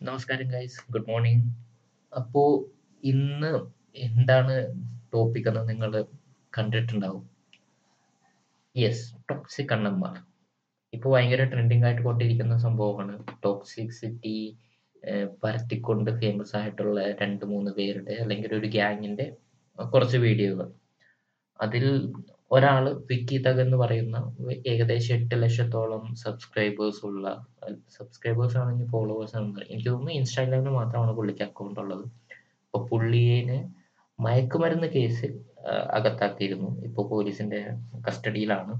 നമസ്കാരം guys good morning അപ്പോ ഇന്ന് എന്താണ് ടോപ്പിക് എന്ന് നിങ്ങൾ കണ്ടിട്ടുണ്ടാവും? യെസ് ടോക്സിക് അണ്ണന്മാർ. ഇപ്പോൾ ഭയങ്കര ട്രെൻഡിങ് ആയിട്ട് കൊണ്ടിരിക്കുന്ന സംഭവമാണ്. ടോക്സിസിറ്റി പരത്തിക്കൊണ്ട് ഫേമസ് ആയിട്ടുള്ള രണ്ട് മൂന്ന് പേരുടെ അല്ലെങ്കിൽ ഒരു ഗ്യാങ്ങിന്റെ കുറച്ച് വീഡിയോകൾ അതിൽ ഒരാൾ വിക്കി തഗ് എന്ന് പറയുന്ന ഏകദേശം എട്ട് ലക്ഷത്തോളം സബ്സ്ക്രൈബേഴ്സ് ഉള്ള സബ്സ്ക്രൈബേഴ്സ് ആണെങ്കിൽ ഫോളോവേഴ്സ് ആണെന്ന് എനിക്ക് തോന്നുന്നു ഇൻസ്റ്റാഗ്രാമിൽ മാത്രമാണ് പുള്ളിക്ക് അക്കൗണ്ട് ഉള്ളത്. അപ്പൊ പുള്ളിയെ മയക്കുമരുന്ന് കേസിൽ അകത്താക്കിയിരുന്നു. ഇപ്പോൾ പോലീസിന്റെ കസ്റ്റഡിയിലാണ്.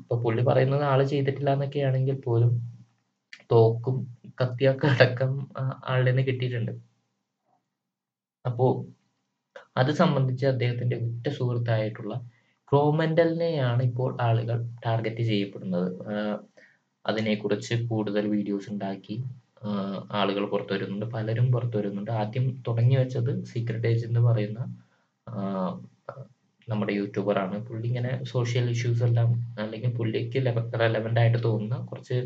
ഇപ്പൊ പുള്ളി പറയുന്നത് ആൾ ചെയ്തിട്ടില്ല എന്നൊക്കെ ആണെങ്കിൽ പോലും തോക്കും കത്തിയൊക്കെ അടക്കം ആളുടെ നിന്ന് കിട്ടിയിട്ടുണ്ട്. അപ്പോ അത് സംബന്ധിച്ച് അദ്ദേഹത്തിന്റെ ഉറ്റ സുഹൃത്തായിട്ടുള്ള ക്രോമെന്റലിനെയാണ് ഇപ്പോൾ ആളുകൾ ടാർഗറ്റ് ചെയ്യപ്പെടുന്നത്. അതിനെക്കുറിച്ച് കൂടുതൽ വീഡിയോസ് ഉണ്ടാക്കി ആളുകൾ പുറത്തു വരുന്നുണ്ട് പലരും പുറത്തു വരുന്നുണ്ട് ആദ്യം തുടങ്ങി വെച്ചത് സീക്രട്ട് ഏജ് എന്ന് പറയുന്ന നമ്മുടെ യൂട്യൂബറാണ് പുള്ളി ഇങ്ങനെ സോഷ്യൽ ഇഷ്യൂസ് എല്ലാം അല്ലെങ്കിൽ പുള്ളിക്ക് റെലവെന്റ് ആയിട്ട് തോന്നുന്ന കുറച്ച്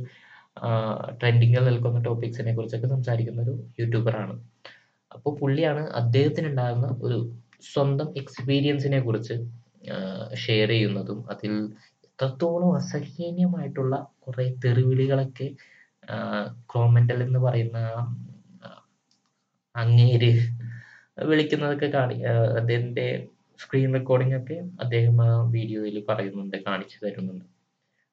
ട്രെൻഡിങ്ങിൽ നിൽക്കുന്ന ടോപ്പിക്സിനെ കുറിച്ചൊക്കെ സംസാരിക്കുന്ന ഒരു യൂട്യൂബറാണ് അപ്പോൾ പുള്ളിയാണ് അദ്ദേഹത്തിന് ഉണ്ടാകുന്ന ഒരു സ്വന്തം എക്സ്പീരിയൻസിനെ കുറിച്ച് ഷെയർ ചെയ്യുന്നതും അതിൽ എത്രത്തോളം അസഹനീയമായിട്ടുള്ള കുറെ തെറിവിളികളൊക്കെ ക്രോമെന്റൽ എന്ന് പറയുന്ന അങ്ങേര് വിളിക്കുന്നതൊക്കെ കാണി അദ്ദേഹത്തിന്റെ സ്ക്രീൻ റെക്കോർഡിംഗ് ഒക്കെ അദ്ദേഹം ആ വീഡിയോയിൽ പറയുന്നുണ്ട് കാണിച്ചു തരുന്നുണ്ട്.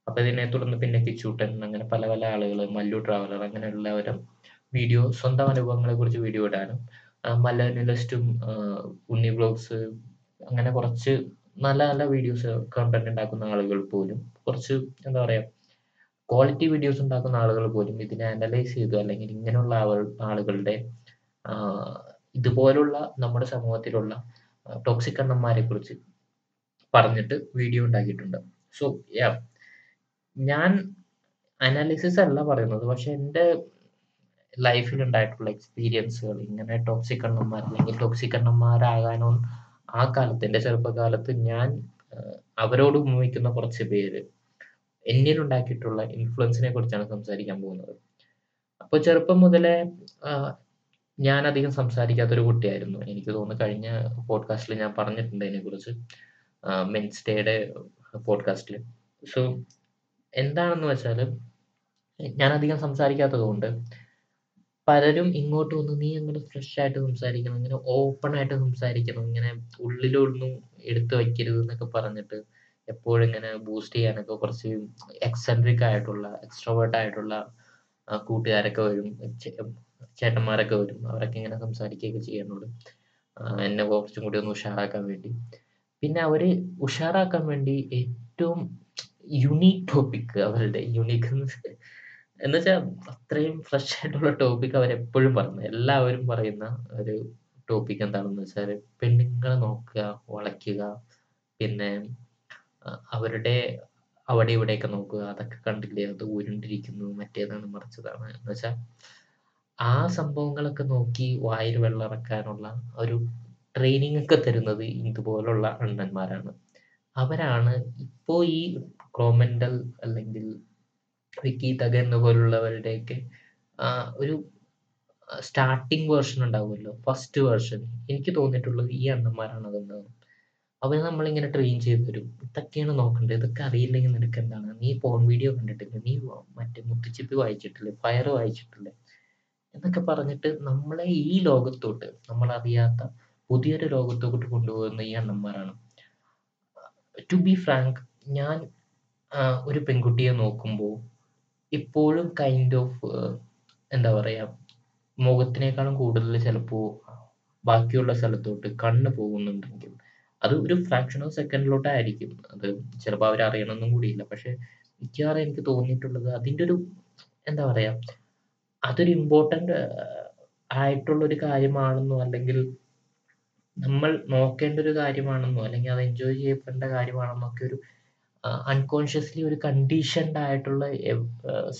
അപ്പൊ ഇതിനെ തുടർന്ന് പിന്നെ കിച്ചൂട്ടൻ അങ്ങനെ പല പല ആളുകൾ മല്ലു ട്രാവലർ അങ്ങനെയുള്ളവരും വീഡിയോ സ്വന്തം അനുഭവങ്ങളെ കുറിച്ച് വീഡിയോ ഇടാനും മലയാളിസ്റ്റും ഉണ്ണി ബ്ലോഗ്സ് അങ്ങനെ കുറച്ച് നല്ല നല്ല വീഡിയോസ് കണ്ടന്റ് ഉണ്ടാക്കുന്ന ആളുകൾ പോലും കുറച്ച് എന്താ പറയാ ക്വാളിറ്റി വീഡിയോസ് ഉണ്ടാക്കുന്ന ആളുകൾ പോലും ഇതിനെ അനലൈസ് ചെയ്തു അല്ലെങ്കിൽ ഇങ്ങനെയുള്ള ആളുകളുടെ ഇതുപോലുള്ള നമ്മുടെ സമൂഹത്തിലുള്ള ടോക്സിക് അണ്ണന്മാരെ കുറിച്ച് പറഞ്ഞിട്ട് വീഡിയോ ഉണ്ടാക്കിയിട്ടുണ്ട്. സോ യാ ഞാൻ അനാലിസിസ് അല്ല പറയുന്നത് പക്ഷെ എന്റെ ലൈഫിൽ ഉണ്ടായിട്ടുള്ള എക്സ്പീരിയൻസുകൾ ഇങ്ങനെ ടോക്സിക് അണ്ണന്മാർ അല്ലെങ്കിൽ ടോക്സിക് അണ്ണന്മാരാകാനോ ആ കാലത്ത് എന്റെ ചെറുപ്പകാലത്ത് ഞാൻ അവരോട് ഉപയോഗിക്കുന്ന കുറച്ച് പേര് എന്നിൽ ഉണ്ടാക്കിയിട്ടുള്ള ഇൻഫ്ലുവൻസിനെ കുറിച്ചാണ് സംസാരിക്കാൻ പോകുന്നത്. അപ്പോൾ ചെറുപ്പം മുതലേ ഞാൻ അധികം സംസാരിക്കാത്തൊരു കുട്ടിയായിരുന്നു. എനിക്ക് തോന്നുന്നു കഴിഞ്ഞ പോഡ്കാസ്റ്റിൽ ഞാൻ പറഞ്ഞിട്ടുണ്ട് അതിനെക്കുറിച്ച്. മെൻസ് ഡേയുടെ പോഡ്കാസ്റ്റിൽ സോ എന്താണെന്ന് വെച്ചാൽ ഞാൻ അധികം സംസാരിക്കാത്തത് കൊണ്ട് പലരും ഇങ്ങോട്ട് വന്ന് നീ അങ്ങനെ ഫ്രഷ് ആയിട്ട് സംസാരിക്കണം ഇങ്ങനെ ഓപ്പൺ ആയിട്ട് സംസാരിക്കണം ഇങ്ങനെ ഉള്ളിലൊന്നും എടുത്തു വയ്ക്കരുത് എന്നൊക്കെ പറഞ്ഞിട്ട് എപ്പോഴും ഇങ്ങനെ ബൂസ്റ്റ് ചെയ്യാനൊക്കെ കുറച്ച് എക്സെൻട്രിക് ആയിട്ടുള്ള എക്സ്ട്രോവേർട്ട് ആയിട്ടുള്ള കൂട്ടുകാരൊക്കെ വരും ചേട്ടന്മാരൊക്കെ വരും അവരൊക്കെ ഇങ്ങനെ സംസാരിക്കുകയൊക്കെ ചെയ്യുന്നുണ്ട്. എന്നെ കുറച്ചും കൂടി ഒന്ന് ഉഷാറാക്കാൻ വേണ്ടി. പിന്നെ അവർ ഉഷാറാക്കാൻ വേണ്ടി ഏറ്റവും യുണീക്ക് ടോപ്പിക് അവരുടെ യുണീക്ക് എന്ന് വെച്ചാൽ അത്രയും ഫ്രഷ് ആയിട്ടുള്ള ടോപ്പിക് അവരെപ്പോഴും പറഞ്ഞു എല്ലാവരും പറയുന്ന ഒരു ടോപ്പിക് എന്താണെന്ന് വെച്ചാൽ പെണ്ണുങ്ങളെ നോക്കുക വളയ്ക്കുക പിന്നെ അവരുടെ അവിടെ ഇവിടെയൊക്കെ നോക്കുക അതൊക്കെ കണ്ടില്ലേ? അത് ഉരുണ്ടിരിക്കുന്നു മറ്റേതാണ് മറിച്ചതാണ്. എന്ന് വെച്ചാൽ ആ സംഭവങ്ങളൊക്കെ നോക്കി വായിൽ വെള്ളറക്കാനുള്ള ഒരു ട്രെയിനിങ് ഒക്കെ തരുന്നത് ഇതുപോലുള്ള അണ്ണന്മാരാണ്. അവരാണ് ഇപ്പോൾ ഈ ക്രോമെന്റൽ അല്ലെങ്കിൽ വിക്കി തകർന്ന പോലുള്ളവരുടെയൊക്കെ ഒരു സ്റ്റാർട്ടിങ് വേർഷൻ ഉണ്ടാവുമല്ലോ ഫസ്റ്റ് വേർഷൻ എനിക്ക് തോന്നിയിട്ടുള്ളത് ഈ അണ്ണന്മാരാണ് അതുണ്ടാവും അവരെ നമ്മളിങ്ങനെ ട്രെയിൻ ചെയ്ത് തരും ഇതൊക്കെയാണ് നോക്കേണ്ടത് ഇതൊക്കെ അറിയില്ലെങ്കിൽ നിനക്ക് എന്താണ്? നീ ഫോൺ വീഡിയോ കണ്ടിട്ടില്ല? നീ മറ്റേ മുത്തുച്ചിപ്പി വായിച്ചിട്ടില്ലേ? ഫയർ വായിച്ചിട്ടില്ലേ? എന്നൊക്കെ പറഞ്ഞിട്ട് നമ്മളെ ഈ ലോകത്തോട്ട് നമ്മൾ അറിയാത്ത പുതിയൊരു ലോകത്തോട്ട് കൊണ്ടുപോകുന്ന ഈ അണ്ണന്മാരാണ്. ടു ബി ഫ്രാങ്ക് ഞാൻ ഒരു പെൺകുട്ടിയെ നോക്കുമ്പോൾ ഇപ്പോഴും കൈൻഡ് ഓഫ് എന്താ പറയാ മുഖത്തിനേക്കാളും കൂടുതൽ ചിലപ്പോ ബാക്കിയുള്ള സ്ഥലത്തോട്ട് കണ്ണ് പോകുന്നുണ്ടെങ്കിൽ അത് ഒരു ഫ്രാക്ഷൻ ഓഫ് സെക്കൻഡിലോട്ടായിരിക്കും അത് ചിലപ്പോൾ അവർ അറിയണമെന്നും കൂടിയില്ല. പക്ഷെ മിക്കവാറും എനിക്ക് തോന്നിയിട്ടുള്ളത് അതിന്റെ ഒരു എന്താ പറയാ അതൊരു ഇമ്പോർട്ടന്റ് ആയിട്ടുള്ള ഒരു കാര്യമാണെന്നോ അല്ലെങ്കിൽ നമ്മൾ നോക്കേണ്ട ഒരു കാര്യമാണെന്നോ അല്ലെങ്കിൽ അത് എൻജോയ് ചെയ്യപ്പെടേണ്ട കാര്യമാണെന്നൊക്കെ ഒരു അൺകോൺഷ്യസ്ലി ഒരു കണ്ടീഷൻഡ് ആയിട്ടുള്ള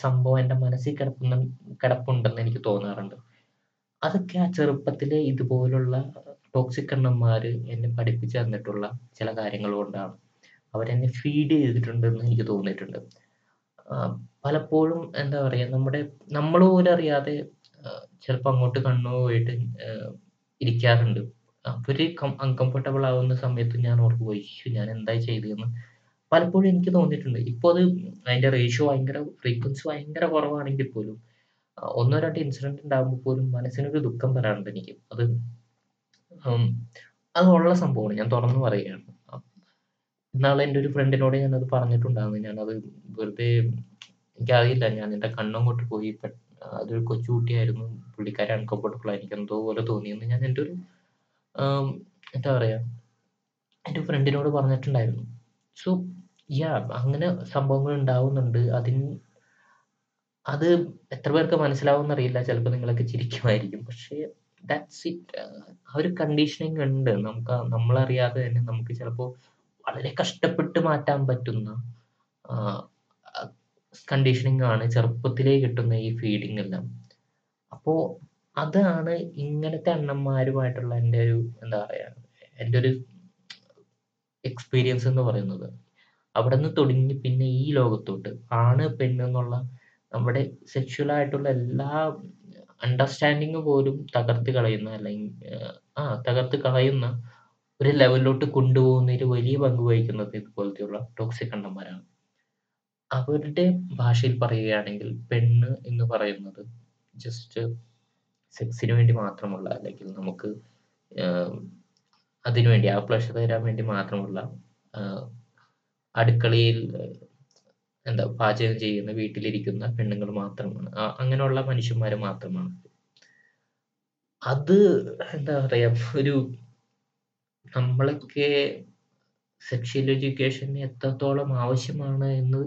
സംഭവം എന്റെ മനസ്സിൽ കിടപ്പുന്ന കിടപ്പുണ്ടെന്ന് എനിക്ക് തോന്നാറുണ്ട് അതൊക്കെ ആ ചെറുപ്പത്തിലെ ഇതുപോലുള്ള ടോക്സിക് അണ്ണന്മാർ എന്നെ പഠിപ്പിച്ചു തന്നിട്ടുള്ള ചില കാര്യങ്ങൾ കൊണ്ടാണ് അവരെന്നെ ഫീഡ് ചെയ്തിട്ടുണ്ടെന്ന് എനിക്ക് തോന്നിയിട്ടുണ്ട് പലപ്പോഴും എന്താ പറയുക നമ്മുടെ നമ്മൾ പോലും അറിയാതെ ചിലപ്പോൾ അങ്ങോട്ട് കണ്ണു പോയിട്ട് ഇരിക്കാറുണ്ട്. അവർ കം അൺകംഫർട്ടബിൾ ആവുന്ന സമയത്ത് ഞാൻ ഓർക്കും "അയ്യോ! ഞാൻ എന്തായി ചെയ്തതെന്ന്." പലപ്പോഴും എനിക്ക് തോന്നിയിട്ടുണ്ട്. ഇപ്പോൾ അത് അതിന്റെ റേഷ്യോ ഭയങ്കര ഫ്രീക്വൻസി ഭയങ്കര കുറവാണെങ്കിൽ പോലും 1, 2 ഇൻസിഡന്റ് ഉണ്ടാകുമ്പോൾ പോലും മനസ്സിനൊരു ദുഃഖം വരാറുണ്ട് എനിക്ക്. അത് അത് ഉള്ള സംഭവമാണ്. ഞാൻ തുറന്നു പറയുകയാണ്. ഇന്നാളെ എന്റെ ഒരു ഫ്രണ്ടിനോട് ഞാനത് പറഞ്ഞിട്ടുണ്ടായിരുന്നു. ഞാനത് വെറുതെ എനിക്കറിയില്ല ഞാൻ എന്റെ കണ്ണങ്ങോട്ട് പോയി അതൊരു കൊച്ചുകുട്ടിയായിരുന്നു. പുള്ളിക്കാരെ അൺകംഫർട്ടബിൾ. എനിക്ക് എന്തോ പോലെ തോന്നിയെന്ന് ഞാൻ എന്റെ ഒരു എന്താ പറയുക എന്റെ ഫ്രണ്ടിനോട് പറഞ്ഞിട്ടുണ്ടായിരുന്നു. സോ യാഹ് അങ്ങനെ സംഭവങ്ങൾ ഉണ്ടാവുന്നുണ്ട്. അതിന് അത് എത്ര പേർക്ക് മനസ്സിലാവുമെന്നറിയില്ല. ചിലപ്പോൾ നിങ്ങളൊക്കെ ചിരിക്കുമായിരിക്കും. പക്ഷേ ദാറ്റ്സ് ഇറ്റ്. ആ ഒരു കണ്ടീഷനിങ് ഉണ്ട്. നമുക്ക് നമ്മളറിയാതെ തന്നെ നമുക്ക് ചിലപ്പോൾ വളരെ കഷ്ടപ്പെട്ട് മാറ്റാൻ പറ്റുന്ന കണ്ടീഷനിങ് ആണ് ചെറുപ്പത്തിലേ കിട്ടുന്ന ഈ ഫീഡിങ് എല്ലാം. അപ്പോൾ അതാണ് ഇങ്ങനത്തെ അണ്ണന്മാരുമായിട്ടുള്ള എന്റെ ഒരു എന്താ പറയുക എന്റെ ഒരു എക്സ്പീരിയൻസ് എന്ന് പറയുന്നത്. അവിടുന്ന് തുടങ്ങി പിന്നെ ഈ ലോകത്തോട്ട്. ആണ്, പെണ്ണ് എന്നുള്ള നമ്മുടെ സെക്ഷൽ ആയിട്ടുള്ള എല്ലാ അണ്ടർസ്റ്റാൻഡിങ് പോലും തകർത്ത് കളയുന്ന അല്ലെങ്കിൽ ആ തകർത്ത് കളയുന്ന ഒരു ലെവലിലോട്ട് കൊണ്ടുപോകുന്നതിൽ വലിയ പങ്ക് വഹിക്കുന്നത് ഇതുപോലത്തെയുള്ള ടോക്സിക് കണ്ടന്മാരാണ്. അവരുടെ ഭാഷയിൽ പറയുകയാണെങ്കിൽ പെണ്ണ് എന്ന് പറയുന്നത് ജസ്റ്റ് സെക്സിന് വേണ്ടി മാത്രമുള്ള അല്ലെങ്കിൽ നമുക്ക് അതിനു അതിനുവേണ്ടി ആ പ്ലഷർ തരാൻ വേണ്ടി മാത്രമുള്ള അടുക്കളയിൽ എന്താ പാചകം ചെയ്യുന്ന വീട്ടിലിരിക്കുന്ന പെണ്ണുങ്ങൾ മാത്രമാണ്. അങ്ങനെയുള്ള മനുഷ്യന്മാര് മാത്രമാണ്. അത് എന്താ പറയാ ഒരു നമ്മളൊക്കെ സെക്ഷൽ എഡ്യൂക്കേഷൻ എത്രത്തോളം ആവശ്യമാണ് എന്ന്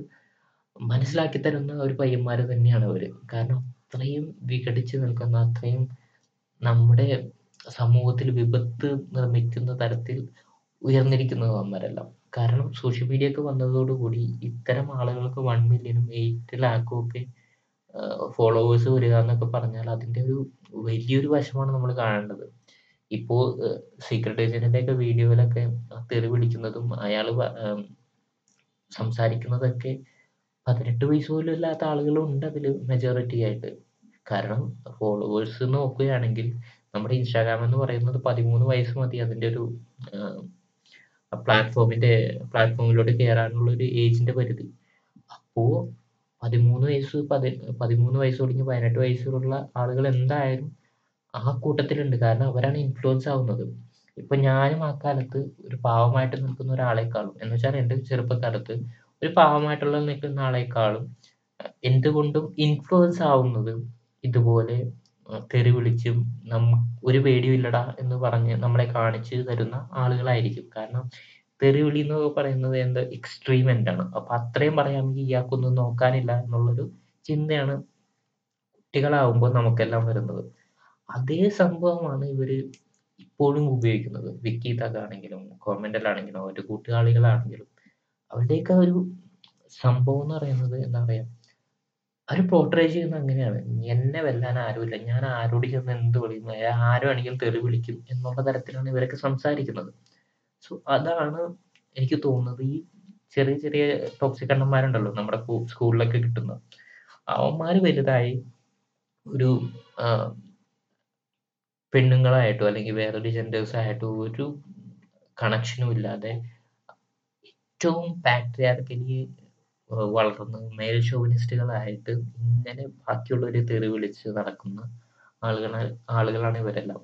മനസ്സിലാക്കി തരുന്ന ഒരു പയ്യന്മാര് തന്നെയാണ് അവർ. കാരണം അത്രയും വിഘടിച്ചു നിൽക്കുന്ന അത്രയും നമ്മുടെ സമൂഹത്തിൽ വിപത്ത് നിർമ്മിക്കുന്ന തരത്തിൽ ഉയർന്നിരിക്കുന്ന അവന്മാരെല്ലാം. കാരണം സോഷ്യൽ മീഡിയ ഒക്കെ വന്നതോടുകൂടി ഇത്തരം ആളുകൾക്ക് 1,000,000ഉം 8,00,000ഉം ഒക്കെ ആഹ്, ഫോളോവേഴ്സ് വരിക എന്നൊക്കെ പറഞ്ഞാൽ അതിന്റെ ഒരു വലിയൊരു വശമാണ് നമ്മൾ കാണേണ്ടത്. ഇപ്പോ ഏഹ്, സീക്രട്ട് ഏജന്റിന്റെ ഒക്കെ വീഡിയോയിലൊക്കെ തെറി വിളിക്കുന്നതും അയാൾ സംസാരിക്കുന്നതൊക്കെ 18 വയസ്സ് പോലും ഇല്ലാത്ത ആളുകളും ഉണ്ട് അതിൽ മെജോറിറ്റി ആയിട്ട്. കാരണം ഫോളോവേഴ്സ് നോക്കുകയാണെങ്കിൽ നമ്മുടെ ഇൻസ്റ്റാഗ്രാം എന്ന് പറയുന്നത് 13 വയസ്സ് മതി അതിന്റെ ഒരു പ്ലാറ്റ്ഫോമിന്റെ പ്ലാറ്റ്ഫോമിലോട്ട് കയറാനുള്ള ഒരു ഏജിന്റെ പരിധി. അപ്പോ 13 വയസ്സ് പതി 13 വയസ്സ് തുടങ്ങി 18 വയസ്സുള്ള ആളുകൾ എന്തായാലും ആ കൂട്ടത്തിലുണ്ട്. കാരണം അവരാണ് ഇൻഫ്ലുവൻസ് ആവുന്നത്. ഇപ്പൊ ഞാനും ആ കാലത്ത് ഒരു പാവമായിട്ട് നിൽക്കുന്ന ഒരാളെക്കാളും എന്ന് വെച്ചാൽ എന്റെ ചെറുപ്പക്കാലത്ത് ഒരു പാവമായിട്ടുള്ള നിൽക്കുന്ന ആളെക്കാളും എന്തുകൊണ്ടും ഇൻഫ്ലുവൻസ് ആവുന്നത് ഇതുപോലെ തെറി വിളിച്ചും ഒരു പേടിയും ഇല്ലടാ എന്ന് പറഞ്ഞ് നമ്മളെ കാണിച്ചു തരുന്ന ആളുകളായിരിക്കും. കാരണം തെറി വിളി എന്നൊക്കെ പറയുന്നത് എന്താ എക്സ്ട്രീം എൻഡ് ആണ്. അപ്പൊ അത്രയും പറയാമെങ്കിൽ ഇയാൾക്കൊന്നും നോക്കാനില്ല എന്നുള്ളൊരു ചിന്തയാണ് കുട്ടികളാവുമ്പോൾ നമുക്കെല്ലാം വരുന്നത്. അതേ സംഭവമാണ് ഇവർ ഇപ്പോഴും ഉപയോഗിക്കുന്നത്. വിക്കിയിലൊക്കെയാണെങ്കിലും ആണെങ്കിലും അവരുടെ കൂട്ടുകാരികളാണെങ്കിലും അവരുടെയൊക്കെ ഒരു സംഭവം എന്ന് പറയുന്നത് എന്താ പറയാ അവർ പോർട്രേ ചെയ്യുന്നത് അങ്ങനെയാണ്. എന്നെ വെല്ലാൻ ആരുമില്ല. ഞാൻ ആരോട് ചെന്ന് എന്ത് വിളിക്കുന്നു ആര് തെറി വിളിക്കും എന്നുള്ള തരത്തിലാണ് ഇവരൊക്കെ സംസാരിക്കുന്നത്. സോ അതാണ് എനിക്ക് തോന്നുന്നത് ഈ ചെറിയ ചെറിയ ടോക്സിക് അണ്ണന്മാരുണ്ടല്ലോ നമ്മുടെ സ്കൂളിലൊക്കെ കിട്ടുന്ന അവന്മാര് വലുതായി ഒരു പെണ്ണുങ്ങളായിട്ടോ അല്ലെങ്കിൽ വേറൊരു ജെൻഡേഴ്സ് ആയിട്ടോ ഒരു കണക്ഷനും ഇല്ലാതെ ഏറ്റവും പാട്രിയാർക്കലി വളർന്ന് മെയിൽ ഷോവിനിസ്റ്റുകളായിട്ട് ഇങ്ങനെ ബാക്കിയുള്ളവരെ തെറി വിളിച്ച് നടക്കുന്ന ആളുകളാ ആളുകളാണ് ഇവരെല്ലാം.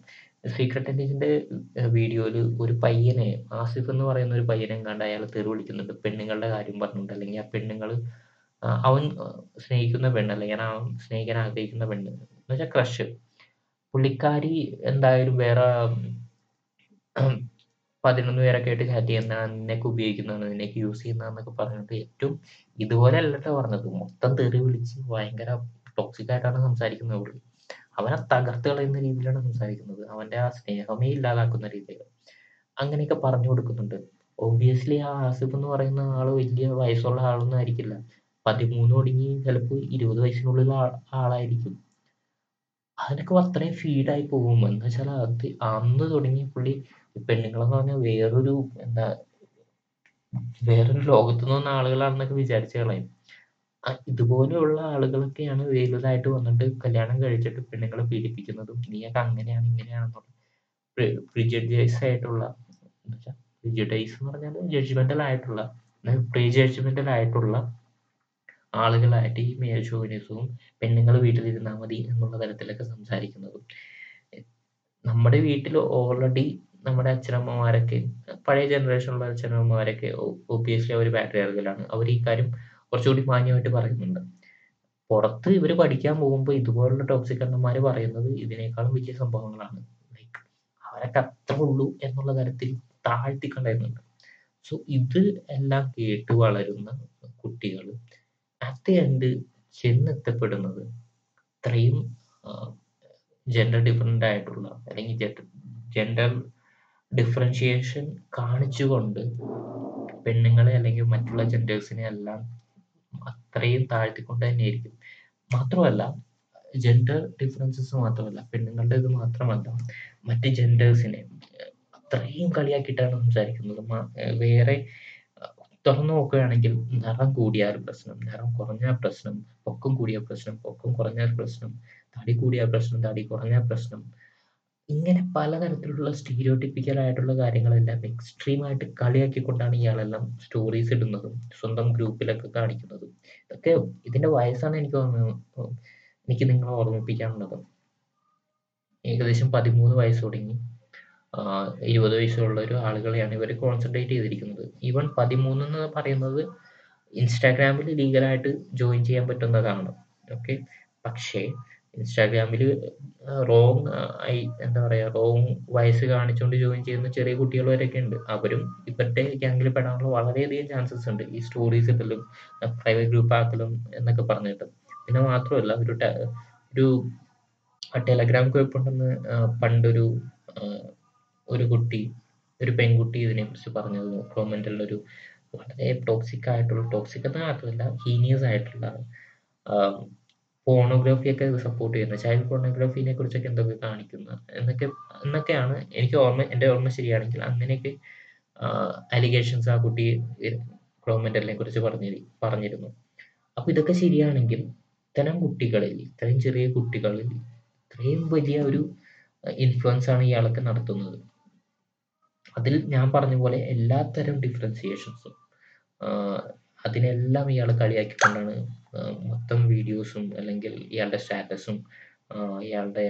സീക്രട്ട് ഏജന്റിന്റെ വീഡിയോയിൽ ഒരു പയ്യനെ ആസിഫ് എന്ന് പറയുന്ന ഒരു പയ്യനെ കണ്ട് അയാൾ തെറി വിളിക്കുന്നുണ്ട്. പെണ്ണുങ്ങളുടെ കാര്യം പറഞ്ഞിട്ടുണ്ട് അല്ലെങ്കിൽ ആ പെണ്ണുങ്ങൾ അവൻ സ്നേഹിക്കുന്ന പെണ്ണ് അല്ലെങ്കിൽ അവൻ സ്നേഹിക്കാൻ ആഗ്രഹിക്കുന്ന പെണ്ണ് എന്ന് വെച്ചാൽ ക്രഷ്. പുള്ളിക്കാരി എന്തായാലും വേറെ 11 പേരൊക്കെ ആയിട്ട് ചാറ്റ് ചെയ്യുന്നതാണ്, നിന്നെയൊക്കെ ഉപയോഗിക്കുന്നതാണ്, നിന്നെയൊക്കെ യൂസ് ചെയ്യുന്നതെന്നൊക്കെ പറഞ്ഞിട്ട് ഏറ്റവും ഇതുപോലെ അല്ലട്ടോ പറഞ്ഞത്. മൊത്തം തെറി വിളിച്ച് ഭയങ്കര ടോക്സിക് ആയിട്ടാണ് സംസാരിക്കുന്നത് പുള്ളി. അവനെ തകർത്ത് കളയുന്ന രീതിയിലാണ് സംസാരിക്കുന്നത്. അവന്റെ ആ സ്നേഹമേ ഇല്ലാതാക്കുന്ന രീതിയിൽ. അങ്ങനെയൊക്കെ പറഞ്ഞു കൊടുക്കുന്നുണ്ട്. ഒബ്വിയസ്ലി ആ ആസിഫ് എന്ന് പറയുന്ന ആൾ വലിയ വയസ്സുള്ള ആളൊന്നും ആയിരിക്കില്ല. 13 തുടങ്ങി ചിലപ്പോൾ 20 വയസ്സിനുള്ളിലുള്ള ആ ആളായിരിക്കും. അതിനൊക്കെ അത്രയും ഫീഡായി പോകും. എന്ന് വെച്ചാൽ അത് അന്ന് തുടങ്ങി പുള്ളി പെണ്ണുങ്ങളെന്ന് പറഞ്ഞാൽ വേറൊരു എന്താ വേറൊരു ലോകത്ത് നിന്ന് വന്ന ആളുകളാണെന്നൊക്കെ വിചാരിച്ചു കളയും. ഇതുപോലെയുള്ള ആളുകളൊക്കെയാണ് വലുതായിട്ട് വന്നിട്ട് കല്യാണം കഴിച്ചിട്ട് പെണ്ണുങ്ങളെ പീഡിപ്പിക്കുന്നതും നീയൊക്കെ അങ്ങനെയാണ് ഇങ്ങനെയാണെന്നുള്ള പ്രിജഡ്ജൈസ് ആയിട്ടുള്ള പ്രിജുഡൈസ് എന്ന് പറഞ്ഞാൽ ജഡ്ജ്മെന്റൽ ആയിട്ടുള്ള പ്രീ ജഡ്ജ്മെന്റൽ ആയിട്ടുള്ള ആളുകളായിട്ട് ഈ മേൽ ഷോവിനിസവും പെണ്ണുങ്ങൾ വീട്ടിലിരുന്നാൽ മതി എന്നുള്ള തരത്തിലൊക്കെ സംസാരിക്കുന്നതും നമ്മുടെ വീട്ടിൽ ഓൾറെഡി നമ്മുടെ അച്ഛനമ്മമാരൊക്കെ പഴയ ജനറേഷനിലുള്ള അച്ഛനമ്മമാരൊക്കെ ഒബിയസ്ലി അവർ പാട്രിയാർക്കലാണ് അവർ ഈ കാര്യം കുറച്ചുകൂടി മാന്യമായിട്ട് പറയുന്നുണ്ട്. പുറത്ത് ഇവർ പഠിക്കാൻ പോകുമ്പോൾ ഇതുപോലുള്ള ടോക്സിക് അണ്ണന്മാർ പറയുന്നത് ഇതിനേക്കാളും വലിയ സംഭവങ്ങളാണ്. ലൈക്ക് അവരൊക്കെ അത്ര ഉള്ളൂ എന്നുള്ള തരത്തിൽ താഴ്ത്തി കളയുന്നുണ്ട് സോ ഇത് എല്ലാം കേട്ട് വളരുന്ന കുട്ടികൾ അറ്റ് ദി എൻഡ് ചെന്നെത്തപ്പെടുന്നത് ഇത്രയും ജെൻഡർ ഡിഫറെന്റ് ആയിട്ടുള്ള അല്ലെങ്കിൽ ജെൻഡർ ഡിഫറൻഷിയേഷൻ കാണിച്ചുകൊണ്ട് പെണ്ണുങ്ങളെ അല്ലെങ്കിൽ മറ്റുള്ള ജെൻഡേഴ്സിനെ എല്ലാം അത്രയും താഴ്ത്തിക്കൊണ്ട് തന്നെയായിരിക്കും. മാത്രമല്ല ജെൻഡർ ഡിഫറൻസസ് മാത്രമല്ല പെണ്ണുങ്ങളുടെ ഇത് മാത്രമല്ല മറ്റ് ജെൻഡേഴ്സിനെ അത്രയും കളിയാക്കിയിട്ടാണ് സംസാരിക്കുന്നത്. വേറെ തുറന്നു നോക്കുകയാണെങ്കിൽ നിറം കൂടിയാൽ പ്രശ്നം നിറം കുറഞ്ഞാൽ പ്രശ്നം പൊക്കം കൂടിയ പ്രശ്നം പൊക്കം കുറഞ്ഞാൽ പ്രശ്നം തടി കൂടിയ പ്രശ്നം തടി കുറഞ്ഞ പ്രശ്നം ഇങ്ങനെ പലതരത്തിലുള്ള സ്റ്റീരിയോട്ടിപ്പിക്കൽ ആയിട്ടുള്ള കാര്യങ്ങളെല്ലാം എക്സ്ട്രീം ആയിട്ട് കളിയാക്കിക്കൊണ്ടാണ് ഇയാളെല്ലാം സ്റ്റോറീസ് ഇടുന്നതും സ്വന്തം ഗ്രൂപ്പിലൊക്കെ കാണിക്കുന്നതും. ഇതൊക്കെ ഇതിന്റെ വയസ്സാണ് എനിക്ക് ഓർമ്മ എനിക്ക് നിങ്ങളെ ഓർമ്മിപ്പിക്കാനുള്ളത്. ഏകദേശം പതിമൂന്ന് വയസ്സ് തുടങ്ങി. ഇരുപത് വയസ്സുള്ള ഒരു ആളുകളെയാണ് ഇവർ കോൺസെൻട്രേറ്റ് ചെയ്തിരിക്കുന്നത്. ഈവൻ പതിമൂന്ന് എന്ന് പറയുന്നത് ഇൻസ്റ്റാഗ്രാമിൽ ലീഗലായിട്ട് ജോയിൻ ചെയ്യാൻ പറ്റുന്നതാണ്. ഓക്കെ പക്ഷേ ഇൻസ്റ്റാഗ്രാമിൽ റോങ് ആയി എന്താ പറയുക റോങ് വയസ്സ് കാണിച്ചുകൊണ്ട് ജോയിൻ ചെയ്യുന്ന ചെറിയ കുട്ടികൾ വരെയൊക്കെ ഉണ്ട് അവരും ഇവരുടെ ഗ്യാങ്ങിൽ പെടാനുള്ള വളരെയധികം ചാൻസസ് ഉണ്ട് ഈ സ്റ്റോറീസ് ഇടലും പ്രൈവറ്റ് ഗ്രൂപ്പ് ആക്കലും എന്നൊക്കെ പറഞ്ഞിട്ട്. പിന്നെ മാത്രമല്ല ഒരു ഒരു ടെലഗ്രാം ഗ്രൂപ്പ് ഉണ്ടെന്ന് പണ്ടൊരു ഒരു കുട്ടി ഒരു പെൺകുട്ടി ഇതിനെക്കുറിച്ച് പറഞ്ഞത് കോമെന്റിൽ ഒരു വളരെ ടോക്സിക് ആയിട്ടുള്ള ടോക്സിക് എന്ന് മാത്രമല്ല ഹീനിയസ് ആയിട്ടുള്ള പോണോഗ്രാഫി ഒക്കെ സപ്പോർട്ട് ചെയ്യുന്നത് ചൈൽഡ് പോണോഗ്രാഫിനെ കുറിച്ചൊക്കെ എന്തൊക്കെ കാണിക്കുന്ന. എന്നൊക്കെ എന്നൊക്കെയാണ് എനിക്ക് ഓർമ്മ എന്റെ ഓർമ്മ ശരിയാണെങ്കിൽ അങ്ങനെയൊക്കെ അലിഗേഷൻസ് ആ കുട്ടി ഗവൺമെന്റിനെ കുറിച്ച് പറഞ്ഞി പറഞ്ഞിരുന്നു. അപ്പൊ ഇതൊക്കെ ശരിയാണെങ്കിൽ ഇത്തരം കുട്ടികളിൽ ഇത്രയും ചെറിയ കുട്ടികളിൽ ഇത്രയും വലിയ ഒരു ഇൻഫ്ലുവൻസ് ആണ് ഇയാളൊക്കെ നടത്തുന്നത്. അതിൽ ഞാൻ പറഞ്ഞ പോലെ എല്ലാത്തരം ഡിഫറൻസിയേഷൻസും അതിനെല്ലാം ഇയാൾ കളിയാക്കിക്കൊണ്ടാണ് കൊണ്ടാണ് മൊത്തം വീഡിയോസും അല്ലെങ്കിൽ ഇയാളുടെ സ്റ്റാറ്റസും ഇയാളുടെ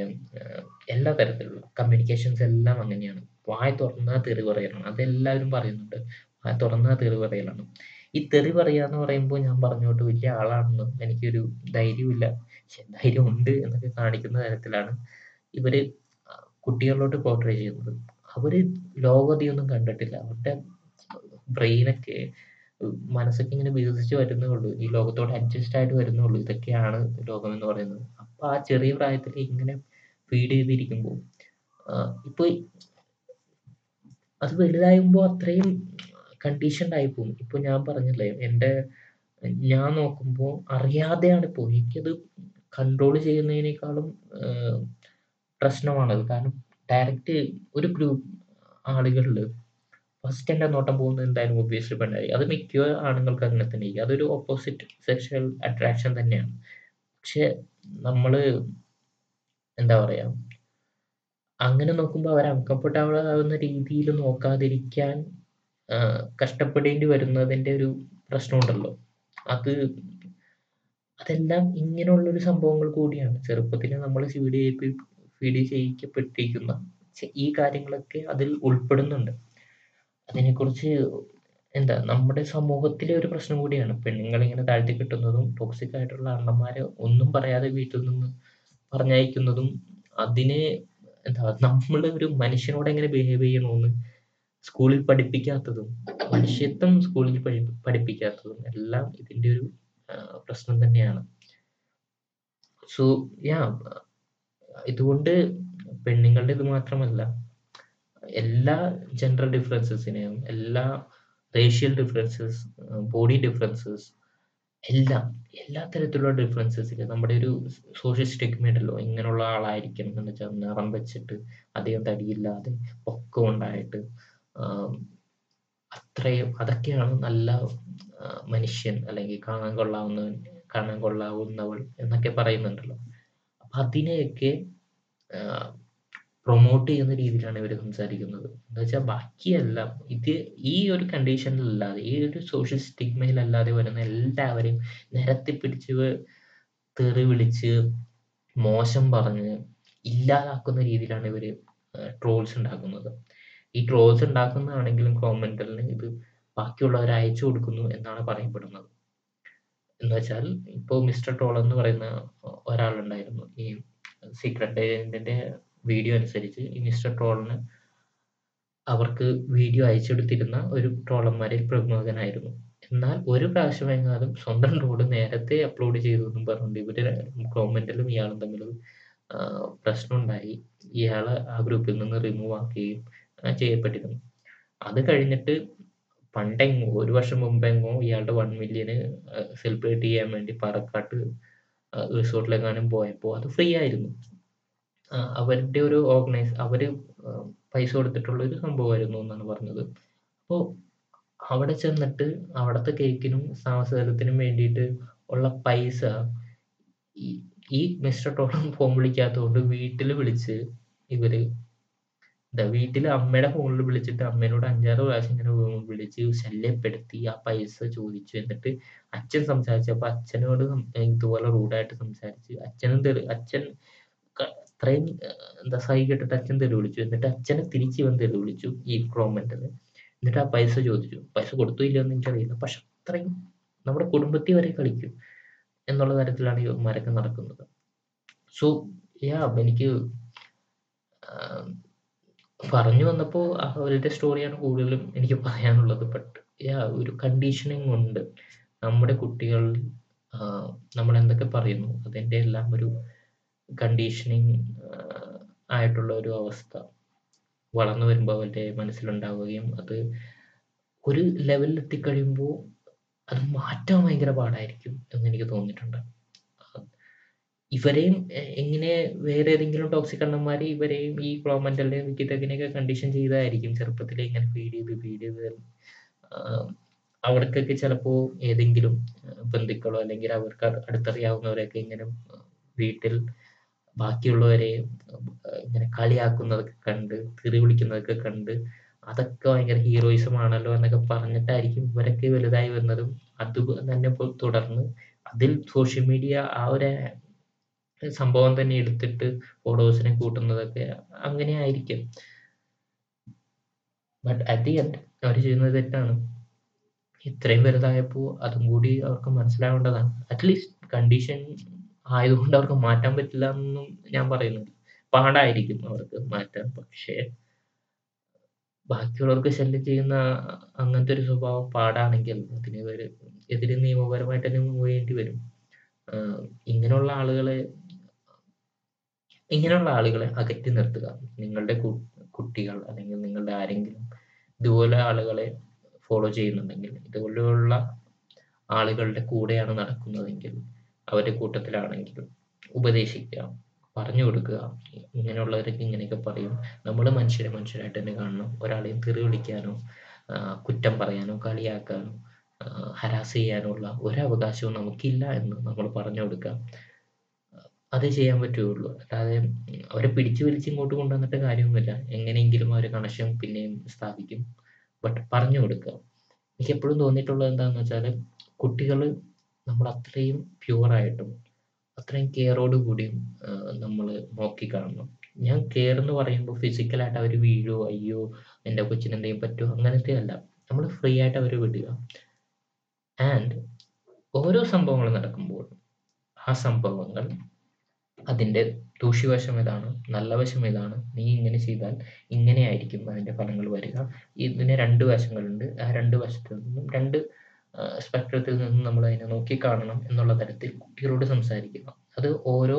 എല്ലാ തരത്തിലുള്ള കമ്മ്യൂണിക്കേഷൻസ് എല്ലാം അങ്ങനെയാണ്. വായ തുറന്നാൽ തെറി പറയലാണ്. അതെല്ലാവരും പറയുന്നുണ്ട്. വായ തുറന്നാൽ തെറി പറയലാണ്. ഈ തെറി പറയാന്ന് പറയുമ്പോൾ ഞാൻ പറഞ്ഞോട്ട് വലിയ ആളാണെന്നും എനിക്കൊരു ധൈര്യമില്ല ധൈര്യം ഉണ്ട് എന്നൊക്കെ കാണിക്കുന്ന തരത്തിലാണ് ഇവർ കുട്ടികളിലോട്ട് പോർട്രേ ചെയ്യുന്നത്. അവർ ലോകതയൊന്നും കണ്ടിട്ടില്ല. അവരുടെ ബ്രെയിനൊക്കെ മനസ്സൊക്കെ ഇങ്ങനെ വികസിച്ച് വരുന്നേ ഉള്ളൂ ഈ ലോകത്തോട് അഡ്ജസ്റ്റ് ആയിട്ട് വരുന്നേ ഉള്ളൂ ഇതൊക്കെയാണ് ലോകം എന്ന് പറയുന്നത്. അപ്പൊ ആ ചെറിയ പ്രായത്തിൽ ഇങ്ങനെ ഫീഡ് ചെയ്തിരിക്കുമ്പോൾ ഇപ്പൊ അത് വലുതാകുമ്പോൾ അത്രയും കണ്ടീഷൻഡ് ആയി പോകും ഇപ്പൊ ഞാൻ പറഞ്ഞില്ലേ എന്റെ ഞാൻ നോക്കുമ്പോൾ അറിയാതെയാണ് ഇപ്പോൾ എനിക്കത് കൺട്രോൾ ചെയ്യുന്നതിനേക്കാളും പ്രശ്നമാണത്. കാരണം ഡയറക്റ്റ് ഒരു ഗ്രൂപ്പ് ആളുകളിൽ ഫസ്റ്റ് എന്റെ നോട്ടം പോകുന്നത് എന്തായാലും ഒബ്വിയസ്ലി പെണ്ണായി അത് മിക്ക ആണുങ്ങൾക്ക് അങ്ങനെ തന്നെ അതൊരു ഓപ്പോസിറ്റ് സെക്ഷൽ അട്രാക്ഷൻ തന്നെയാണ്. പക്ഷെ നമ്മൾ എന്താ പറയാ അങ്ങനെ നോക്കുമ്പോൾ അവർ അൺകംഫർട്ടബിൾ ആവുന്ന രീതിയിൽ നോക്കാതിരിക്കാൻ കഷ്ടപ്പെടേണ്ടി വരുന്നതിന്റെ ഒരു പ്രശ്നമുണ്ടല്ലോ. അത് അതെല്ലാം ഇങ്ങനെയുള്ളൊരു സംഭവങ്ങൾ കൂടിയാണ്. ചെറുപ്പത്തിൽ നമ്മൾ ഫീഡ് ചെയ്യിപ്പി ഫീഡ് ചെയ്യിക്കപ്പെട്ടിരിക്കുന്ന ഈ കാര്യങ്ങളൊക്കെ അതിൽ ഉൾപ്പെടുന്നുണ്ട്. അതിനെക്കുറിച്ച് എന്താ നമ്മുടെ സമൂഹത്തിലെ ഒരു പ്രശ്നം കൂടിയാണ്. പെണ്ണുങ്ങൾ ഇങ്ങനെ താഴ്ത്തി കിട്ടുന്നതും ടോക്സിക് ആയിട്ടുള്ള അണ്ണന്മാരെ ഒന്നും പറയാതെ വീട്ടിൽ നിന്ന് പറഞ്ഞയക്കുന്നതും അതിനെ എന്താ നമ്മൾ ഒരു മനുഷ്യനോട് എങ്ങനെ ബിഹേവ് ചെയ്യണമെന്ന് സ്കൂളിൽ പഠിപ്പിക്കാത്തതും മനുഷ്യത്വം സ്കൂളിൽ പഠി- പഠിപ്പിക്കാത്തതും എല്ലാം ഇതിന്റെ ഒരു പ്രശ്നം തന്നെയാണ്. സോ യാ ഇതുകൊണ്ട് പെണ്ണുങ്ങളുടെ ഇത് മാത്രമല്ല എല്ലാ ജെൻഡർ ഡിഫറൻസസിനെയും എല്ലാ റേഷ്യൽ ഡിഫറൻസസ് ബോഡി ഡിഫറൻസസ് എല്ലാം എല്ലാ തരത്തിലുള്ള ഡിഫറൻസസിൽ നമ്മുടെ ഒരു സോഷ്യൽ സ്റ്റിഗ്മ ഇങ്ങനെയുള്ള ആളായിരിക്കണം എന്ന് വെച്ചാൽ നിറം വെച്ചിട്ട് അധികം തടിയില്ലാതെ പൊക്കം ഉണ്ടായിട്ട് അത്രയും അതൊക്കെയാണ് നല്ല മനുഷ്യൻ അല്ലെങ്കിൽ കാണാൻ കൊള്ളാവുന്നവൻ കാണാൻ കൊള്ളാവുന്നവൾ എന്നൊക്കെ പറയുന്നുണ്ടല്ലോ. അപ്പൊ അതിനെയൊക്കെ പ്രൊമോട്ട് ചെയ്യുന്ന രീതിയിലാണ് ഇവർ സംസാരിക്കുന്നത്. എന്ന് വെച്ചാൽ ബാക്കിയെല്ലാം ഇത് ഈ ഒരു കണ്ടീഷനിലല്ലാതെ ഈ ഒരു സോഷ്യൽ സ്റ്റിഗ്മയിലല്ലാതെ വരുന്ന എല്ലാവരെയും നിരത്തി പിടിച്ച് തെറി വിളിച്ച്, മോശം പറഞ്ഞ്, ഇല്ലാതാക്കുന്ന രീതിയിലാണ് ഇവർ ട്രോൾസ് ഉണ്ടാക്കുന്നത്. ഈ ട്രോൾസ് ഉണ്ടാക്കുന്നതാണെങ്കിലും കോമെന്റലിന് ഇത് ബാക്കിയുള്ളവർ അയച്ചു കൊടുക്കുന്നു എന്നാണ് പറയപ്പെടുന്നത്. എന്ന് വെച്ചാൽ ഇപ്പോൾ മിസ്റ്റർ ട്രോൾ എന്ന് പറയുന്ന ഒരാളുണ്ടായിരുന്നു. ഈ സീക്രട്ട് ഏജന്റിന്റെ വീഡിയോ അനുസരിച്ച് ഈ മിസ്റ്റർ ട്രോളിന് അവർക്ക് വീഡിയോ അയച്ചെടുത്തിരുന്ന ഒരു ട്രോളന്മാരിൽ പ്രമുഖനായിരുന്നു. എന്നാൽ ഒരു പ്രാവശ്യമെങ്ങാനും സ്വന്തം റോഡ് നേരത്തെ അപ്ലോഡ് ചെയ്തു എന്നും പറഞ്ഞുകൊണ്ട് ഇവർ ഗവൺമെന്റിലും ഇയാളും തമ്മിൽ പ്രശ്നം പ്രശ്നമുണ്ടായി. ഇയാളെ ആ ഗ്രൂപ്പിൽ നിന്ന് റിമൂവ് ആക്കുകയും ചെയ്യപ്പെട്ടിരുന്നു. അത് കഴിഞ്ഞിട്ട് പണ്ടെങ്ങോ ഒരു വർഷം മുമ്പെങ്ങോ ഇയാളുടെ വൺ മില്യന് സെലിബ്രേറ്റ് ചെയ്യാൻ വേണ്ടി പാറക്കാട്ട് റിസോർട്ടിലെങ്ങാനും പോയപ്പോ അത് ഫ്രീ ആയിരുന്നു. അവരുടെ ഒരു ഓർഗനൈസ് അവർ പൈസ കൊടുത്തിട്ടുള്ള ഒരു സംഭവമായിരുന്നു എന്നാണ് പറഞ്ഞത്. അപ്പോൾ അവിടെ ചെന്നിട്ട് അവിടുത്തെ കേക്കിനും സാംസ്കാരത്തിനും വേണ്ടിയിട്ട് ഉള്ള പൈസ ഈ മിസ്റ്റർ ടോട്ടം ഫോൺ വിളിക്കാത്തതുകൊണ്ട് വീട്ടിൽ വിളിച്ച് ഇവർ എന്താ വീട്ടിൽ അമ്മയുടെ ഫോണിൽ വിളിച്ചിട്ട് അമ്മേനോട് 5, 6 പ്രാവശ്യം ഇങ്ങനെ വിളിച്ച് ശല്യപ്പെടുത്തി ആ പൈസ ചോദിച്ചു. എന്നിട്ട് അച്ഛൻ സംസാരിച്ചപ്പോ അച്ഛനോട് ഇതുപോലെ റൂഡായിട്ട് സംസാരിച്ച് അച്ഛനും അച്ഛൻ അത്രയും എന്താ സഹി കെട്ടിട്ട് അച്ഛൻ തെറി വിളിച്ചു. എന്നിട്ട് അച്ഛനെ തിരിച്ച് വന്ന് തെറി വിളിച്ചു ഈ കോമെന്റൽ. എന്നിട്ട് ആ പൈസ ചോദിച്ചു. പൈസ കൊടുത്തു എന്ന് എനിക്കറിയില്ല. പക്ഷെ അത്രയും നമ്മുടെ കുടുംബത്തിൽ വരെ കളിക്കും എന്നുള്ള തരത്തിലാണ് യുവന്മാരൊക്കെ നടക്കുന്നത്. സോ യാ എനിക്ക് പറഞ്ഞു വന്നപ്പോ അവരുടെ സ്റ്റോറിയാണ് കൂടുതലും എനിക്ക് പറയാനുള്ളത്. ബട്ട് യാ ഒരു കണ്ടീഷനിങ് ഉണ്ട്. നമ്മുടെ കുട്ടികളിൽ നമ്മൾ എന്തൊക്കെ പറയുന്നു അതിന്റെ എല്ലാം ഒരു കണ്ടീഷനിങ് ആയിട്ടുള്ള ഒരു അവസ്ഥ വളർന്നു വരുമ്പോൾ അവരുടെ മനസ്സിലുണ്ടാവുകയും അത് ഒരു ലെവലിൽ എത്തിക്കഴിയുമ്പോൾ അത് മാറ്റാൻ ഭയങ്കര പാടായിരിക്കും എന്ന് എനിക്ക് തോന്നിയിട്ടുണ്ട്. ഇവരെയും എങ്ങനെ വേറെ ഏതെങ്കിലും ടോക്സിക് അണ്ണന്മാരെ ഇവരെയും ഈ കോമെന്റലിനെയും വിക്കിതകിനെയൊക്കെ കണ്ടീഷൻ ചെയ്തായിരിക്കും ചെറുപ്പത്തിൽ ഇങ്ങനെ ഫീഡ് ചെയ്ത് ഫീഡ് ചെയ്ത് അവർക്കൊക്കെ ചിലപ്പോ ഏതെങ്കിലും ബന്ധുക്കളോ അല്ലെങ്കിൽ അവർക്ക് അടുത്തറിയാവുന്നവരൊക്കെ ഇങ്ങനെ വീട്ടിൽ ബാക്കിയുള്ളവരെ ഇങ്ങനെ കളിയാക്കുന്നതൊക്കെ കണ്ട് തെറി വിളിക്കുന്നതൊക്കെ കണ്ട് അതൊക്കെ ഭയങ്കര ഹീറോയിസം ആണല്ലോ എന്നൊക്കെ പറഞ്ഞിട്ടായിരിക്കും ഇവരൊക്കെ വലുതായി വരുന്നതും അത് തന്നെ തുടർന്ന് അതിൽ സോഷ്യൽ മീഡിയ ആ ഒരു സംഭവം തന്നെ എടുത്തിട്ട് ഫോളോവേഴ്സിനെ കൂട്ടുന്നതൊക്കെ അങ്ങനെ ആയിരിക്കും. ബട്ട് അറ്റ് ദി എൻഡ് അവർ ചെയ്യുന്നത് തെറ്റാണ്. ഇത്രയും വലുതായപ്പോ അതും കൂടി അവർക്ക് മനസ്സിലാവേണ്ടതാണ്. അറ്റ്ലീസ്റ്റ് കണ്ടീഷൻ ആയതുകൊണ്ട് അവർക്ക് മാറ്റാൻ പറ്റില്ല എന്നും ഞാൻ പറയുന്നുണ്ട് പാടായിരിക്കും അവർക്ക് മാറ്റാൻ. പക്ഷേ ബാക്കിയുള്ളവർക്ക് ശല്യം ചെയ്യുന്ന അങ്ങനത്തെ ഒരു സ്വഭാവം പാടാണെങ്കിൽ അതിന് ഇവർ എതിരെ നിയമപരമായിട്ട് തന്നെ മൂവ് വരും. ഇങ്ങനെയുള്ള ആളുകളെ ഇങ്ങനെയുള്ള ആളുകളെ അകറ്റി നിർത്തുക. നിങ്ങളുടെ കുട്ടികൾ അല്ലെങ്കിൽ നിങ്ങളുടെ ആരെങ്കിലും ഇതുപോലെ ആളുകളെ ഫോളോ ചെയ്യുന്നുണ്ടെങ്കിൽ ഇതുപോലെയുള്ള ആളുകളുടെ കൂടെയാണ് നടക്കുന്നതെങ്കിൽ അവരുടെ കൂട്ടത്തിലാണെങ്കിൽ ഉപദേശിക്കുക. പറഞ്ഞു കൊടുക്കുക. ഇങ്ങനെയുള്ളവരൊക്കെ ഇങ്ങനെയൊക്കെ പറയും. നമ്മൾ മനുഷ്യരെ മനുഷ്യരായിട്ട് തന്നെ കാണണം. ഒരാളെയും തെറി വിളിക്കാനോ കുറ്റം പറയാനോ കളിയാക്കാനോ ഹരാസ് ചെയ്യാനുള്ള ഒരവകാശവും നമുക്കില്ല എന്ന് നമ്മൾ പറഞ്ഞു കൊടുക്കുക. അതേ ചെയ്യാൻ പറ്റുകയുള്ളൂ. അല്ലാതെ അവരെ പിടിച്ചു വലിച്ച് ഇങ്ങോട്ട് കൊണ്ടുവന്നിട്ട് കാര്യമൊന്നുമില്ല. എങ്ങനെയെങ്കിലും അവരെ കണക്ഷൻ പിന്നെയും സ്ഥാപിക്കും. ബട്ട് പറഞ്ഞു കൊടുക്കുക. എനിക്ക് എപ്പോഴും തോന്നിയിട്ടുള്ളത് എന്താണെന്ന് വെച്ചാൽ കുട്ടികൾ നമ്മൾ അത്രയും പ്യുവറായിട്ടും അത്രയും കെയറോട് കൂടിയും നമ്മൾ നോക്കി കാണണം ഞാൻ കെയർ എന്ന് പറയുമ്പോ ഫിസിക്കലായിട്ട് അവർ വീഴോ അയ്യോ എന്റെ കൊച്ചിന് എന്തെങ്കിലും പറ്റുവോ അങ്ങനത്തെ അല്ല. നമ്മൾ ഫ്രീ ആയിട്ട് അവരെ വിടുക. ആൻഡ് ഓരോ സംഭവങ്ങൾ നടക്കുമ്പോൾ ആ സംഭവങ്ങൾ അതിന്റെ ദൂഷ്യവശം ഇതാണ്. നല്ല വശം ഇതാണ്. നീ ഇങ്ങനെ ചെയ്താൽ ഇങ്ങനെയായിരിക്കും അതിന്റെ ഫലങ്ങൾ വരിക. ഇതിന് രണ്ട് വശങ്ങളുണ്ട്. ആ രണ്ട് വശത്തു നിന്നും 2 ആഹ് സ്പെക്ട്രത്തിൽ നിന്ന് നമ്മൾ അതിനെ നോക്കി കാണണം എന്നുള്ള തരത്തിൽ കുട്ടികളോട് സംസാരിക്കുക. അത് ഓരോ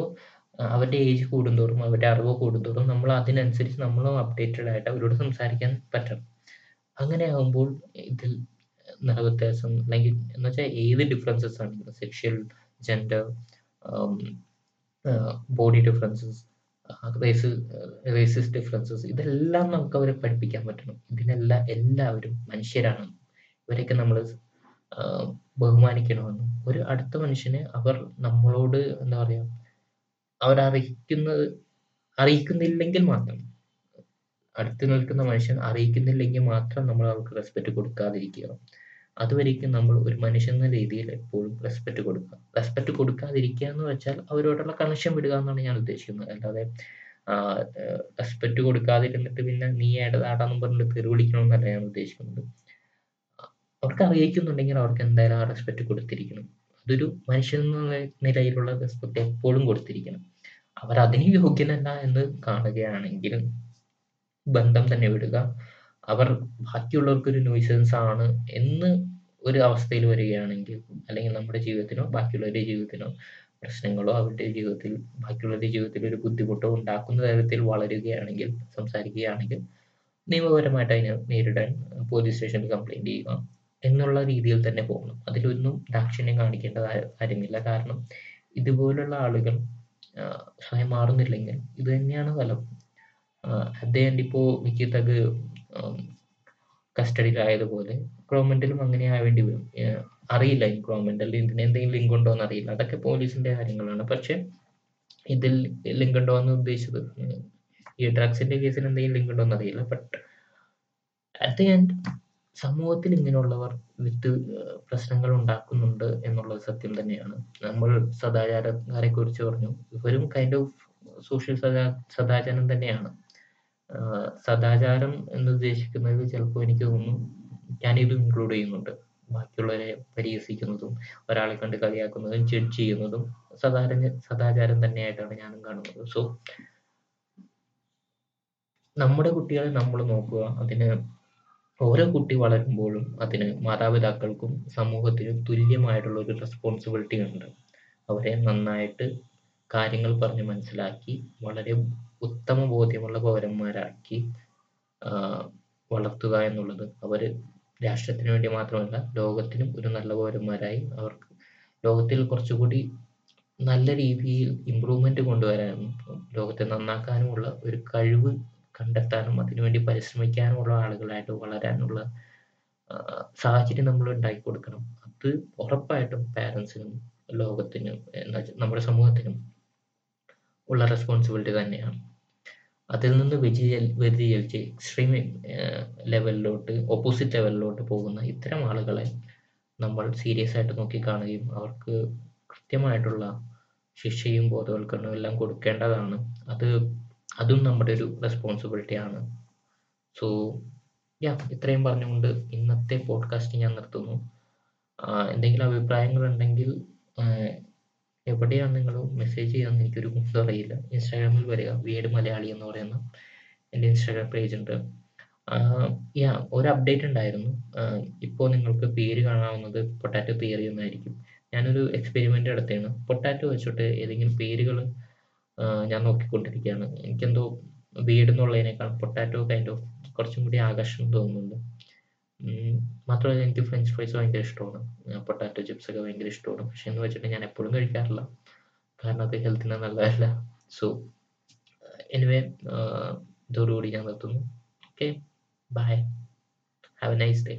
അവരുടെ ഏജ് കൂടുന്തോറും അവരുടെ അറിവ് കൂടുന്തോറും നമ്മൾ അതിനനുസരിച്ച് നമ്മളും അപ്ഡേറ്റഡ് ആയിട്ട് അവരോട് സംസാരിക്കാൻ പറ്റണം. അങ്ങനെ ആകുമ്പോൾ ഇതിൽ നിറവ്യത്യാസം അല്ലെങ്കിൽ എന്ന് വെച്ചാൽ ഏത് ഡിഫറൻസസ് ആണെങ്കിലും sexual, gender, body differences, race races differences ഇതെല്ലാം നമുക്ക് അവരെ പഠിപ്പിക്കാൻ പറ്റണം. ഇതിനെല്ലാം എല്ലാവരും മനുഷ്യരാണ്. ഇവരെയൊക്കെ നമ്മൾ ആഹ് ബഹുമാനിക്കണമെന്നും. ഒരു അടുത്ത മനുഷ്യനെ അവർ നമ്മളോട് എന്താ പറയാ അവരറിയിക്കുന്നത് അറിയിക്കുന്നില്ലെങ്കിൽ മാത്രം അടുത്ത് നിൽക്കുന്ന മനുഷ്യൻ അറിയിക്കുന്നില്ലെങ്കിൽ മാത്രം നമ്മൾ അവർക്ക് റെസ്പെക്റ്റ് കൊടുക്കാതിരിക്കുക അതുവരേക്കും നമ്മൾ ഒരു മനുഷ്യൻ എന്ന രീതിയിൽ എപ്പോഴും റെസ്പെക്റ്റ് കൊടുക്കുക. റെസ്പെക്റ്റ് കൊടുക്കാതിരിക്കുക എന്ന് വെച്ചാൽ അവരോടുള്ള കണക്ഷൻ വിടുക എന്നാണ് ഞാൻ ഉദ്ദേശിക്കുന്നത്. അല്ലാതെ റെസ്പെക്റ്റ് കൊടുക്കാതിരുന്നിട്ട് പിന്നെ നീ ഏടതാടാന്നും പറഞ്ഞിട്ട് തെറി വിളിക്കണമെന്നല്ല ഞാൻ ഉദ്ദേശിക്കുന്നത്. അവർക്ക് അറിയിക്കുന്നുണ്ടെങ്കിൽ അവർക്ക് എന്തായാലും ആ റെസ്പെക്റ്റ് കൊടുത്തിരിക്കണം. അതൊരു മനുഷ്യൻ നിലയിലുള്ള റെസ്പെക്റ്റ് എപ്പോഴും കൊടുത്തിരിക്കണം. അവർ അതിന് യോഗ്യനല്ല എന്ന് കാണുകയാണെങ്കിൽ ബന്ധം തന്നെ വിടുക. അവർ ബാക്കിയുള്ളവർക്ക് ഒരു ന്യൂസൻസ് ആണ് എന്ന് ഒരു അവസ്ഥയിൽ വരികയാണെങ്കിൽ അല്ലെങ്കിൽ നമ്മുടെ ജീവിതത്തിനോ ബാക്കിയുള്ളവരുടെ ജീവിതത്തിനോ പ്രശ്നങ്ങളോ അവരുടെ ജീവിതത്തിൽ ബാക്കിയുള്ളവരുടെ ജീവിതത്തിൽ ഒരു ബുദ്ധിമുട്ടോ ഉണ്ടാക്കുന്ന തരത്തിൽ വളരുകയാണെങ്കിൽ സംസാരിക്കുകയാണെങ്കിൽ നിയമപരമായിട്ട് അതിനെ നേരിടാൻ പോലീസ് സ്റ്റേഷനിൽ കംപ്ലൈന്റ് ചെയ്യുക. എന്നുള്ള രീതിയിൽ തന്നെ പോകണം അതിലൊന്നും ദാക്ഷിണ്യം കാണിക്കേണ്ട കാര്യമില്ല കാരണം ഇതുപോലുള്ള ആളുകൾ സ്വയം മാറുന്നില്ലെങ്കിൽ ഇത് തന്നെയാണ് ഫലം. അദ്ദേഹം ഇപ്പോൾ തക് കസ്റ്റഡിയിലായതുപോലെ ഗവൺമെന്റിലും അങ്ങനെ ആവേണ്ടി വരും. അറിയില്ല ഈ ഗവൺമെന്റിൽ ഇതിന് എന്തെങ്കിലും ലിങ്ക് ഉണ്ടോ എന്ന് അറിയില്ല അതൊക്കെ പോലീസിന്റെ കാര്യങ്ങളാണ്. പക്ഷെ ഇതിൽ ലിങ്ക് ഉണ്ടോ എന്ന് ഉദ്ദേശിച്ചത് ഈ ഡ്രഗ്സിന്റെ കേസിൽ എന്തെങ്കിലും ലിങ്ക് ഉണ്ടോ എന്ന് അറിയില്ല ബട്ട് അറ്റ് ദി എൻഡ് സമൂഹത്തിൽ ഇങ്ങനെയുള്ളവർ വിത്ത് പ്രശ്നങ്ങൾ ഉണ്ടാക്കുന്നുണ്ട് എന്നുള്ളത് സത്യം തന്നെയാണ്. നമ്മൾ സദാചാരക്കാരെ കുറിച്ച് പറഞ്ഞു ഇവരും കൈൻഡ് ഓഫ് സോഷ്യൽ സദാ സദാചാരം തന്നെയാണ്. സദാചാരം എന്ന് ഉദ്ദേശിക്കുന്നത് ചിലപ്പോൾ എനിക്ക് തോന്നുന്നു ഞാനിത് ഇൻക്ലൂഡ് ചെയ്യുന്നുണ്ട്. ബാക്കിയുള്ളവരെ പരിഹസിക്കുന്നതും ഒരാളെ കണ്ട് കളിയാക്കുന്നതും ജഡ്ജ് ചെയ്യുന്നതും സദാചാരം സദാചാരം തന്നെയായിട്ടാണ് ഞാനും കാണുന്നത്. സോ നമ്മുടെ കുട്ടികളെ നമ്മൾ നോക്കുക അതിന് ഓരോ കുട്ടി വളരുമ്പോഴും അതിന് മാതാപിതാക്കൾക്കും സമൂഹത്തിനും തുല്യമായിട്ടുള്ള ഒരു റെസ്പോൺസിബിലിറ്റി ഉണ്ട്. അവരെ നന്നായിട്ട് കാര്യങ്ങൾ പറഞ്ഞ് മനസ്സിലാക്കി വളരെ ഉത്തമ ബോധ്യമുള്ള പൗരന്മാരാക്കി വളർത്തുക എന്നുള്ളത് അവർ രാഷ്ട്രത്തിന് വേണ്ടി മാത്രമല്ല ലോകത്തിനും ഒരു നല്ല പൗരന്മാരായി അവർക്ക് ലോകത്തിൽ കുറച്ചുകൂടി നല്ല രീതിയിൽ ഇമ്പ്രൂവ്മെന്റ് കൊണ്ടുവരാനും ലോകത്തെ നന്നാക്കാനുമുള്ള ഒരു കഴിവ് കണ്ടെത്താനും അതിനുവേണ്ടി പരിശ്രമിക്കാനുമുള്ള ആളുകളായിട്ട് വളരാനുള്ള സാഹചര്യം നമ്മൾ ഉണ്ടാക്കി കൊടുക്കണം. അത് ഉറപ്പായിട്ടും പാരൻസിനും ലോകത്തിനും എന്താ നമ്മുടെ സമൂഹത്തിനും ഉള്ള റെസ്പോൺസിബിലിറ്റി തന്നെയാണ്. അതിൽ നിന്ന് വ്യതിചൽ വ്യതിചലിച്ച് എക്സ്ട്രീം ലെവലിലോട്ട് ഓപ്പോസിറ്റ് ലെവലിലോട്ട് പോകുന്ന ഇത്തരം ആളുകളെ നമ്മൾ സീരിയസ് ആയിട്ട് നോക്കി നോക്കിക്കാണുകയും അവർക്ക് കൃത്യമായിട്ടുള്ള ശിക്ഷയും ബോധവൽക്കരണവും എല്ലാം കൊടുക്കേണ്ടതാണ്. അത് അതും നമ്മുടെ ഒരു റെസ്പോൺസിബിലിറ്റി ആണ്. സോ യാ ഇത്രയും പറഞ്ഞുകൊണ്ട് ഇന്നത്തെ പോഡ്കാസ്റ്റ് ഞാൻ നിർത്തുന്നു. എന്തെങ്കിലും അഭിപ്രായങ്ങൾ ഉണ്ടെങ്കിൽ എവിടെയാണ് നിങ്ങൾ മെസ്സേജ് ചെയ്യാന്ന് എനിക്കൊരു കുന്തം അറിയില്ല. ഇൻസ്റ്റാഗ്രാമിൽ വരിക വീട് മലയാളി എന്ന് പറയുന്ന എന്റെ ഇൻസ്റ്റാഗ്രാം പേജ് ഉണ്ട്. യാ ഒരു അപ്ഡേറ്റ് ഉണ്ടായിരുന്നു. ഇപ്പോൾ നിങ്ങൾക്ക് പേര് കാണാവുന്നത് പൊട്ടാറ്റോ തിയറി എന്നായിരിക്കും. ഞാനൊരു എക്സ്പെരിമെന്റ് നടത്തിയാണ്. പൊട്ടാറ്റോ വെച്ചിട്ട് ഏതെങ്കിലും പേരുകൾ ഞാൻ നോക്കിക്കൊണ്ടിരിക്കുകയാണ്. എനിക്കെന്തോ വീട് എന്നുള്ളതിനേക്കാൾ പൊട്ടാറ്റോ കൈൻഡ് ഓഫ് കുറച്ചും കൂടി ആകർഷണം തോന്നുന്നുണ്ട്. മാത്രമല്ല എനിക്ക് ഫ്രഞ്ച് ഫ്രൈസ് ഭയങ്കര ഇഷ്ടമാണ്. പൊട്ടാറ്റോ ചിപ്സ് ഒക്കെ ഭയങ്കര ഇഷ്ടമാണ്. പക്ഷെ എന്ന് വെച്ചിട്ട് ഞാൻ എപ്പോഴും കഴിക്കാറില്ല. കാരണം അത് ഹെൽത്തിന് നല്ലതല്ല. സോ എനിവേ ഇതോടുകൂടി ഞാൻ നിർത്തുന്നു. Okay bye have a nice day